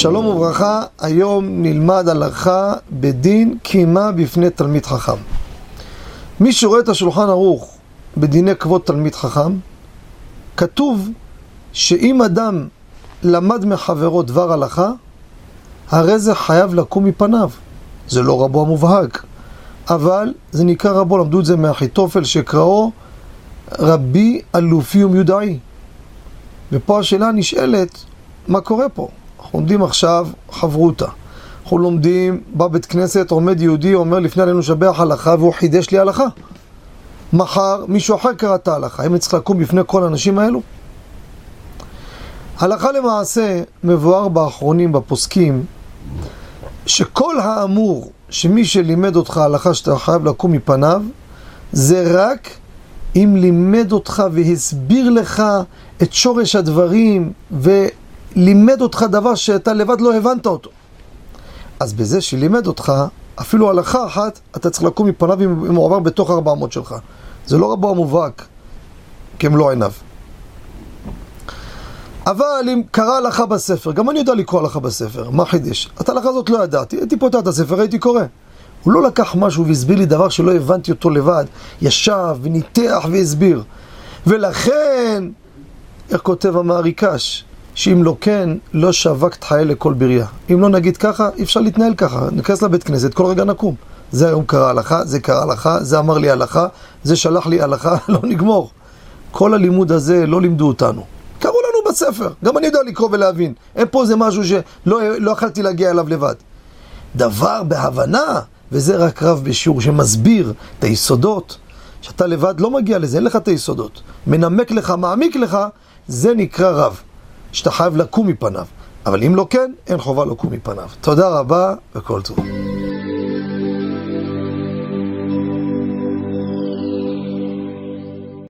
שלום וברכה, היום נלמד הלכה בדין קימה בפני תלמיד חכם. מי שרואה את השולחן ערוך בדיני כבוד תלמיד חכם, כתוב שאם אדם למד מחברו דבר הלכה, הרי זה חייב לקום מפניו. זה לא רבו המובהק, אבל זה נקרא רבו, למדו את זה מאחיתופל שקראו רבי אלופי ומיודעי. ופה השאלה נשאלת, מה קורה פה? אנחנו לומדים עכשיו חברותה. אנחנו לומדים בבית כנסת, עומד יהודי, אומר לפני עלינו לשבח הלכה, והוא חידש לי הלכה. מחר מישהו אחר קרא את ההלכה, האם אני צריך לקום בפני כל האנשים האלו? הלכה למעשה מבואר באחרונים, בפוסקים, שכל האמור שמי שלימד אותך הלכה שאתה חייב לקום מפניו, זה רק אם לימד אותך והסביר לך את שורש הדברים ולימד אותך דבר שאתה לבד לא הבנת אותו. אז בזה שלימד אותך, אפילו הלכה אחת, אתה צריך לקום מפניו אם הוא עבר בתוך ארבע אמות שלך. זה לא רבו המובהק כמלוא עיניו. אבל אם קרא הלכה בספר, גם אני יודע לקרוא הלכה בספר, מה חידש? את ההלכה הזאת לא ידעתי, הייתי פותח את הספר, הייתי קורא. הוא לא לקח משהו והסביר לי דבר שלא הבנתי אותו לבד, ישב וניתח והסביר. ולכן, איך כותב המעריקש? שאם לא כן, לא שווקת חיה לכל בריאה. אם לא נגיד ככה, אי אפשר להתנהל ככה. ניכנס לבית כנסת, כל רגע נקום. זה היום קרא הלכה, זה קרא הלכה, זה אמר לי הלכה, זה שלח לי הלכה, לא נגמור. כל הלימוד הזה לא לימדו אותנו. קראו לנו בספר, גם אני יודע לקרוא ולהבין. אין פה איזה משהו שלא לא יכלתי להגיע אליו לבד. דבר בהבנה, וזה רק רב בשיעור שמסביר את היסודות, שאתה לבד לא מגיע לזה, אין לך את היסודות. מנמק לך, מעמיק לך, זה נקרא רב, שאתה חייב לקום מפניו. אבל אם לא כן, אין חובה לקום מפניו. תודה רבה וכל טוב.